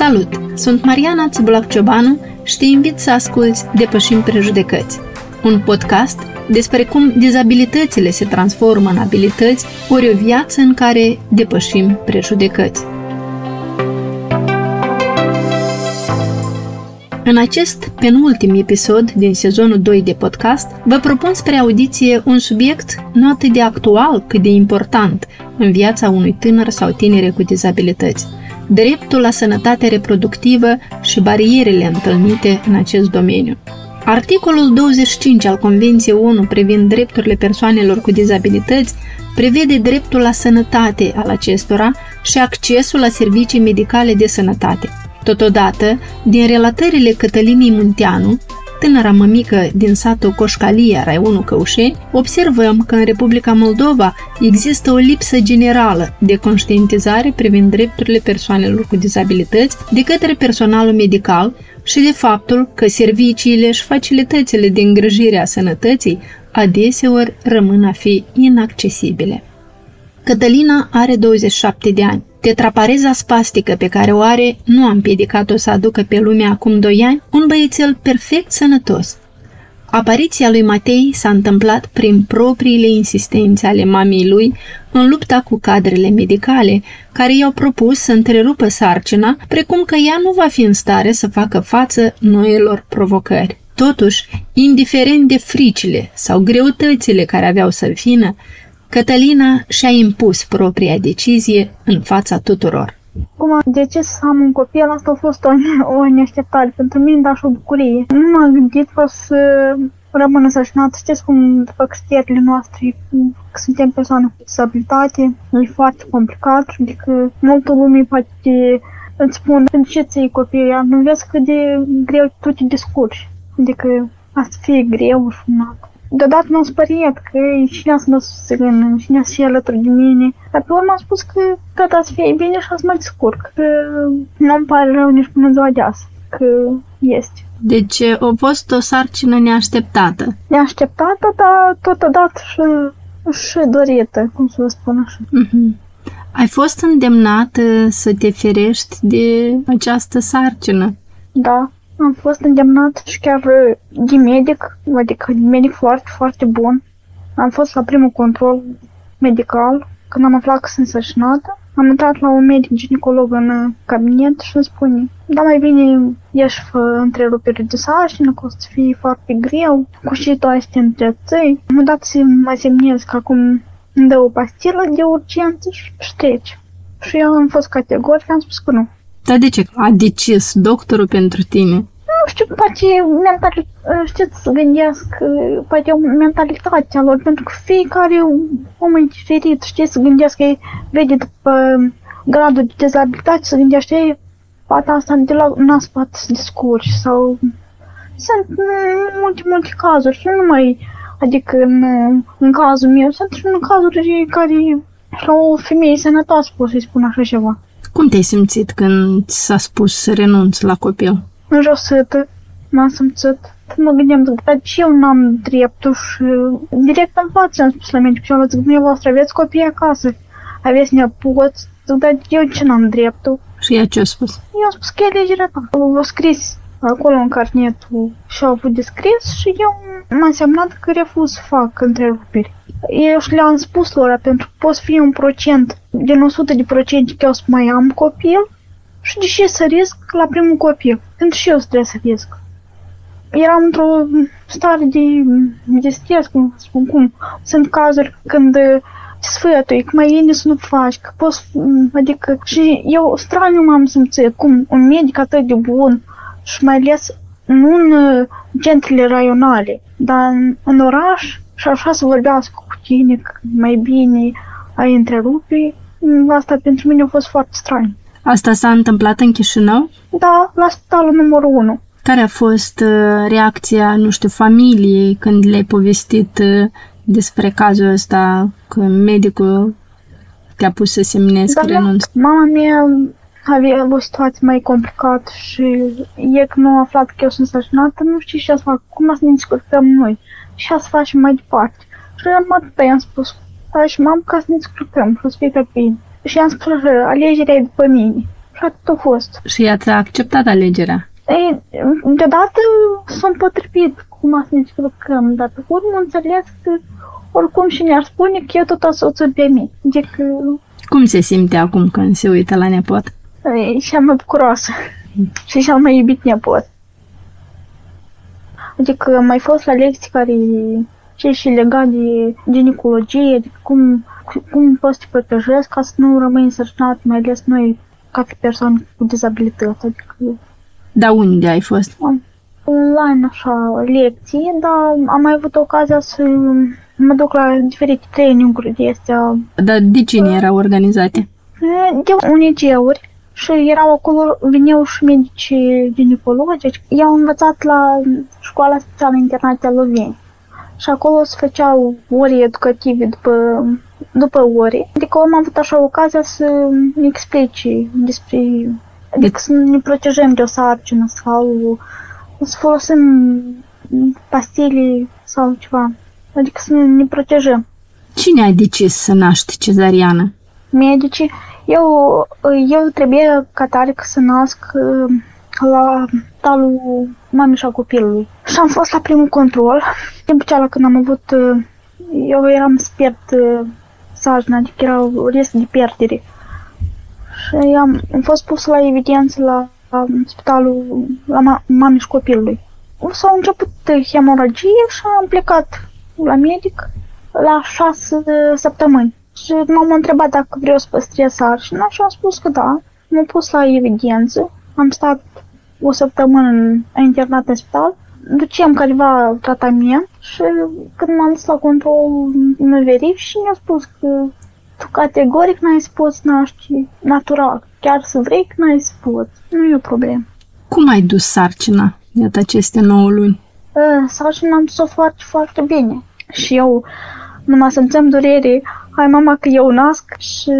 Salut! Sunt Mariana Țibulac Ciobanu și te invit să asculți Depășim Prejudecăți, un podcast despre cum dizabilitățile se transformă în abilități ori o viață în care depășim prejudecăți. În acest penultim episod din sezonul 2 de podcast, vă propun spre audiție un subiect nu atât de actual cât de important în viața unui tânăr sau tinere cu dizabilități – dreptul la sănătate reproductivă și barierele întâlnite în acest domeniu. Articolul 25 al Convenției ONU privind drepturile persoanelor cu dizabilități prevede dreptul la sănătate al acestora și accesul la servicii medicale de sănătate. Totodată, din relatările Cătălinii Munteanu, tânăra mămică din satul Coșcalia, raionul Căușeni, observăm că în Republica Moldova există o lipsă generală de conștientizare privind drepturile persoanelor cu dizabilități de către personalul medical și de faptul că serviciile și facilitățile de îngrijire a sănătății adeseori rămân a fi inaccesibile. Cătălina are 27 de ani. Tetrapareza spastică pe care o are nu a împiedicat-o să aducă pe lume acum 2 ani un băiețel perfect sănătos. Apariția lui Matei s-a întâmplat prin propriile insistențe ale mamei lui în lupta cu cadrele medicale, care i-au propus să întrerupă sarcina, precum că ea nu va fi în stare să facă față noilor provocări. Totuși, indiferent de fricile sau greutățile care aveau să vină, Cătălina și-a impus propria decizie în fața tuturor. Cum am decis să am un copil, asta a fost o, o neașteptare pentru mine, dar și o bucurie. Nu m-am gândit că să rămână sășinat. Știți cum fac stietele noastre, că suntem persoane cu disabilitate, e foarte complicat, adică multă lume poate îți spun, în ce ți copiii, nu vezi cât de greu tu te descurci. Adică asta fie greu și unat deodată m-am speriat că cine să mă susțină, cine să fie alături de mine. Dar pe urmă am spus că gata să fie bine și să mă descurc, că nu-mi pare rău nici până ziua de azi, că este. Deci a fost o sarcină neașteptată. Neașteptată, dar totodată și, și dorită, cum să vă spun așa. Mm-hmm. Ai fost îndemnată să te ferești de această sarcină? Da, am fost îndemnat și chiar uh, de medic, adică de medic foarte, foarte bun. Am fost la primul control medical, când am aflat că sunt sășinată. Am intrat la un medic ginecolog în uh, cabinet și îmi spune, da, mai bine ieși fă întrerupere de sarcină, că o să fie foarte greu, cu și tu ai să te întreții. Am dat să mă semnez că acum îmi dă o pastilă de urgență și trece. Și eu am fost categoric, am spus că nu. Dar de ce a decis doctorul pentru tine? Nu știu, poate mental, știți, să gândească, poate o mentalitate a lor, pentru că fiecare om e diferit, știți, să gândească, vede după gradul de dezabilitate, să gândește, poate asta de la nas poate să descurci sau sunt multe, multe cazuri și nu numai, adică în, în cazul meu, sunt și în cazuri care la o femeie sănătoasă pot să-i spun așa ceva. Cum te-ai simțit când s-a spus să renunți la copil? Înjosită, m-am simțit. Mă gândeam, dar ce eu n-am dreptul și direct în față am spus la medic și am zis, dumneavoastră aveți copii acasă, aveți nepoți, dar eu ce n-am dreptul? Și ea ce a spus? Eu am spus că e legea ta. Au scris acolo în carnetul și au avut descris și eu m-am semnat că refuz să fac întreruperi. Eu și le-am spus lor, pentru că pot fi un procent din 100 de procente că eu să mai am copil și de ce să risc la primul copil? Pentru și eu trebuie să risc. Eram într-o stare de, de stres, cum spun cum. Sunt cazuri când sfătui, că mai bine să nu faci, că poți, adică, și eu straniu m-am simțit, cum un medic atât de bun și mai ales nu în centrele raionale, dar în, în oraș și așa să vorbească cu tine, că mai bine ai întrerupe, asta pentru mine a fost foarte straniu. Asta s-a întâmplat în Chișinău? Da, la spitalul numărul 1. Care a fost uh, reacția, nu știu, familiei când le-ai povestit uh, despre cazul ăsta, că medicul te-a pus să semnezi da, că renunți? Mama mea avea o situație mai complicată și e că nu a aflat că eu sunt sășinată, nu știu ce să fac, cum să ne descurcăm noi și să facem mai departe. Și am atât i-am spus, și mam ca să ne descurcăm, să fie bine. Și am spus, alegerea e după mine. Și atât a fost. Și ea ți-a acceptat alegerea. Ei, deodată sunt potrivit cum să ne descurcăm, dar pe urmă înțeles că oricum și ne-ar spune că eu tot asoțul pe mine. Adică Cum se simte acum când se uită la nepot? e cea mai bucuroasă și cel mai iubit nepot. Adică am mai fost la lecții care ce și legat de ginecologie, adică cum, cum poți să te protejezi ca să nu rămâi însărcinat, mai ales noi ca fi persoane cu dizabilități. Adică Dar unde ai fost? am online așa lecții, dar am mai avut ocazia să mă duc la diferite traininguri de astea Dar de cine erau organizate? de ONG-uri și erau acolo, veneau și medici ginecologi, deci i-au învățat la școala specială internația Loveni. Și acolo se făceau ori educative după, după ore. Adică am avut așa ocazia să ne explice despre... Adică să ne protejăm de o sarcină sau să folosim pastile sau ceva. Adică să ne protejăm. Cine ai decis să naști cezariană? medicii. Eu, eu trebuie ca tare să nasc uh, la talul mamei și a copilului. Și am fost la primul control. Timpul cealaltă când am avut, uh, eu eram să pierd uh, sarcina, adică era o risc de pierdere. Și am, am fost pus la evidență la, la spitalul la ma- mamei și copilului. S-au început hemoragie și am plecat la medic la șase săptămâni. Și m-am întrebat dacă vreau să păstrez sarcina și am spus că da. M-am pus la evidență, am stat o săptămână în- internat în spital, duceam careva tratament și când m-am dus la control mă verific și mi-a spus că tu categoric n-ai să poți naște natural. Chiar să vrei că n-ai să poți. Nu e o problemă. Cum ai dus sarcina? Iată aceste 9 luni. Uh, sarcina am dus-o foarte, foarte bine. Și eu numai simțeam durere, hai mama că eu nasc și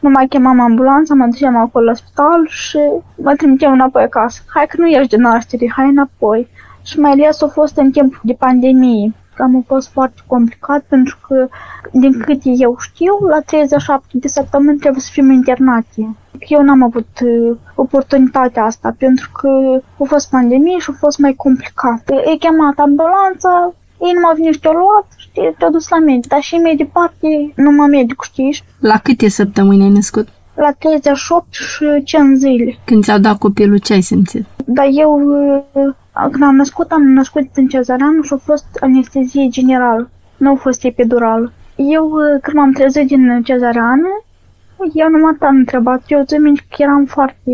nu mai chemam ambulanța, mă duceam acolo la spital și mă trimiteam înapoi acasă. Hai că nu ești de naștere, hai înapoi. Și mai ales a fost în timpul de pandemie. Am a fost foarte complicat pentru că, din câte eu știu, la 37 de săptămâni trebuie să fim internate. Eu n-am avut uh, oportunitatea asta pentru că a fost pandemie și a fost mai complicat. E chemat ambulanța, ei nu m-au venit și te-au luat și te- te-au dus la medic. Dar și mai departe, numai medicul, știi? La câte săptămâni ai născut? La 38 și 5 zile. Când ți-au dat copilul, ce ai simțit? Dar eu, uh, când am născut, am născut în cezarian și a fost anestezie generală. Nu a fost epidural. Eu, uh, când m-am trezit din cezariană, eu numai am întrebat. Eu țin minte că eram foarte...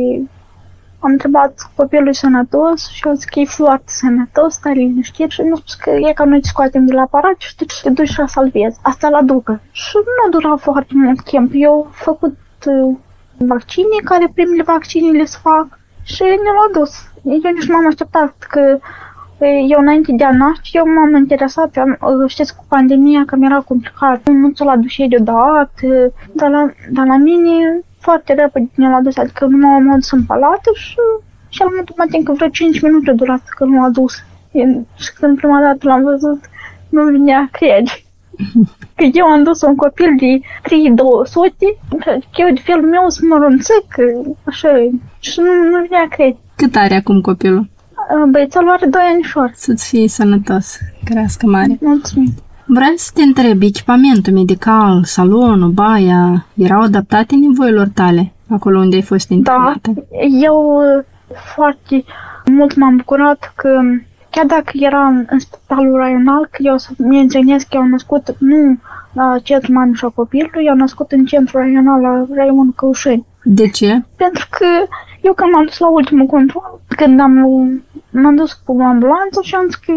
Am întrebat copilul e sănătos și eu zic că e foarte sănătos, stai liniștit și nu spus că e ca noi te scoatem de la aparat și te, te duci și la salvezi. Asta la ducă. Și nu a durat foarte mult timp. Eu am făcut uh, vaccine, care primele vaccine le să fac și ne l-au dus. Eu nici nu m-am așteptat că e, eu înainte de a naște, eu m-am interesat, eu am, uh, știți, cu pandemia, că mi-era complicat. Nu ți-o la dușe deodată, dar la, dar la mine foarte repede ne l-a dus, adică nu m-am adus în palată și și am mă timp că vreo 5 minute a durat că nu m-a dus. E- Și când prima dată l-am văzut, nu vinea crede. Că eu am dus un copil de 3200, că eu de felul meu sunt mărunțic, așa, și nu, nu vinea crede. Cât are acum copilul? Băiețelul are 2 anișori. Să-ți fie sănătos, crească mare. Mulțumim. Vreau să te întreb, echipamentul medical, salonul, baia, erau adaptate nevoilor tale, acolo unde ai fost Da, internată? eu uh, foarte mult m-am bucurat că chiar dacă eram în spitalul raional, că eu să menționez că eu am născut nu la centrul mamei și a copilului, eu am născut în centrul raional la raionul Căușeni. De ce? Pentru că eu când m-am dus la ultimul control, când am, m-am dus cu ambulanță și am zis că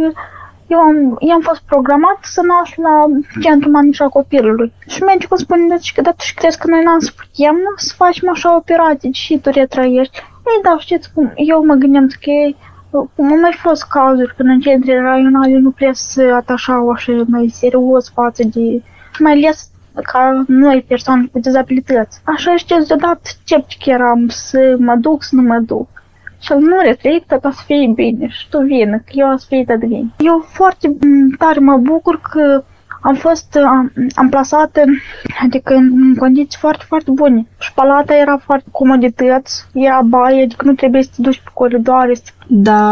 eu am, eu am fost programat să nasc la centrul mamei și a copilului. Și medicul spune, deci că dar tu și crezi că noi n-am să putem să facem așa operații și tu retrăiești. Ei, da, știți cum, eu mă gândeam că cum au mai fost cazuri când în centre raionale nu prea se atașau așa mai serios față de, mai ales ca noi persoane cu dizabilități. Așa știți, deodată sceptic eram să mă duc, să nu mă duc. Și nu reflectă ca să fie bine și tu vină, că eu să fie tot bine. Eu foarte m, tare mă bucur că am fost am, amplasată, adică în, în condiții foarte, foarte bune. Și palata era foarte comodități, era baie, adică nu trebuie să te duci pe coridoare. Da,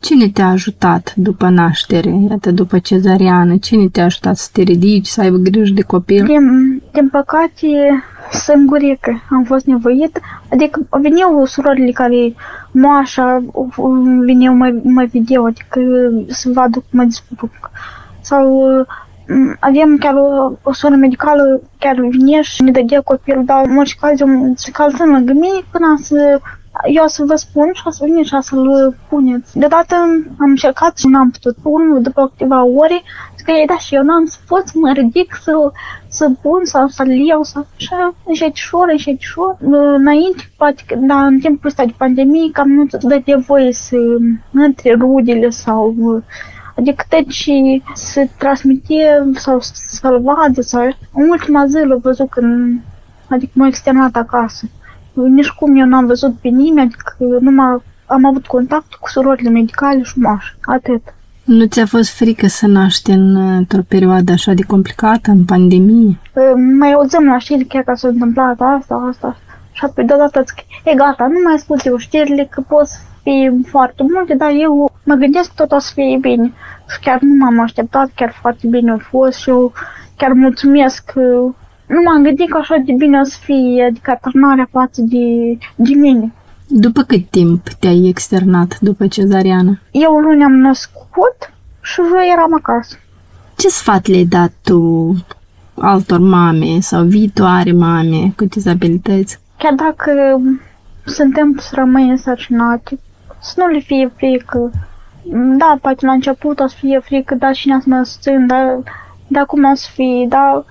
Cine te-a ajutat după naștere, iată, după cezariană? Cine te-a ajutat să te ridici, să aibă grijă de copil? Din, din păcate, sângurică am fost nevoit. Adică veneau surorile care moașa, veneau mai, mai video, adică să vadă cum mă descurc. Sau avem chiar o, o soră medicală, chiar vine și ne dădea copilul, dar în orice caz se calță lângă mine până să eu o să vă spun și o să veniți și o să-l puneți. Deodată am încercat și n-am putut. Unul după câteva ore, zic că da, și eu n-am să pot să mă ridic, să, să pun sau să-l iau, sau așa, încetișor, încetișor. Înainte, poate, dar în timpul ăsta de pandemie, cam nu te de voie să între rudele sau Adică și se transmite sau să-l vadă sau în ultima zi l-a văzut când adică m-a externat acasă nici cum eu n-am văzut pe nimeni, adică numai am avut contact cu surorile medicale și moașă, atât. Nu ți-a fost frică să naști în, într-o perioadă așa de complicată, în pandemie? Păi, mai auzăm la știri chiar că s-a întâmplat asta, asta, și apoi deodată zic, e gata, nu mai ascult eu știrile că pot să fie foarte multe, dar eu mă gândesc că tot o să fie bine. Și chiar nu m-am așteptat, chiar foarte bine a fost și eu chiar mulțumesc nu m-am gândit că așa de bine o să fie, adică turnarea față de, de mine. După cât timp te-ai externat după cezariană? Eu luni am născut și joi eram acasă. Ce sfat le-ai dat tu altor mame sau viitoare mame cu dizabilități? Chiar dacă suntem să rămânem însărcinate, să nu le fie frică. Da, poate la început o să fie frică, dar cine să mă susțin, dar, dar cum o să fie, dar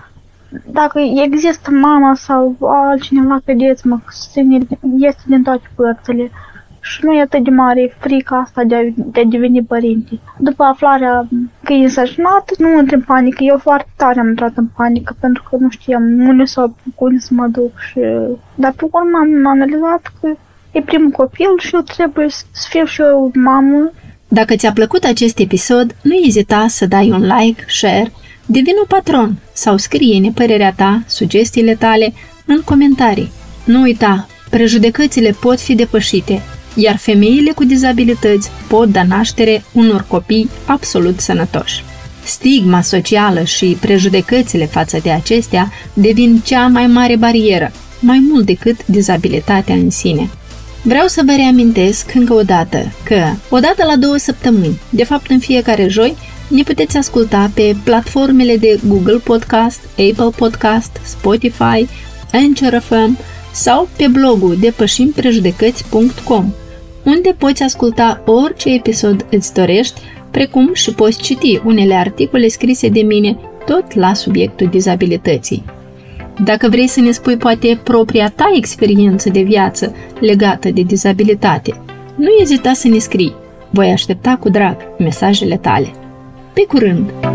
dacă există mama sau altcineva, credeți-mă, este din toate părțile. Și nu e atât de mare frica asta de a, de a deveni părinte. După aflarea că e însărcinat, nu intru în panică. Eu foarte tare am intrat în panică pentru că nu știam unde sau unde să mă duc. Și... Dar pe urmă am analizat că e primul copil și eu trebuie să fiu și eu mamă. Dacă ți-a plăcut acest episod, nu ezita să dai un like, share Devin un patron sau scrie-ne părerea ta, sugestiile tale în comentarii. Nu uita, prejudecățile pot fi depășite, iar femeile cu dizabilități pot da naștere unor copii absolut sănătoși. Stigma socială și prejudecățile față de acestea devin cea mai mare barieră, mai mult decât dizabilitatea în sine. Vreau să vă reamintesc încă o dată că, odată la două săptămâni, de fapt în fiecare joi, ne puteți asculta pe platformele de Google Podcast, Apple Podcast, Spotify, Anchor FM sau pe blogul depășimprejudecăți.com, unde poți asculta orice episod îți dorești, precum și poți citi unele articole scrise de mine tot la subiectul dizabilității. Dacă vrei să ne spui poate propria ta experiență de viață legată de dizabilitate, nu ezita să ne scrii. Voi aștepta cu drag mesajele tale. Pe curând!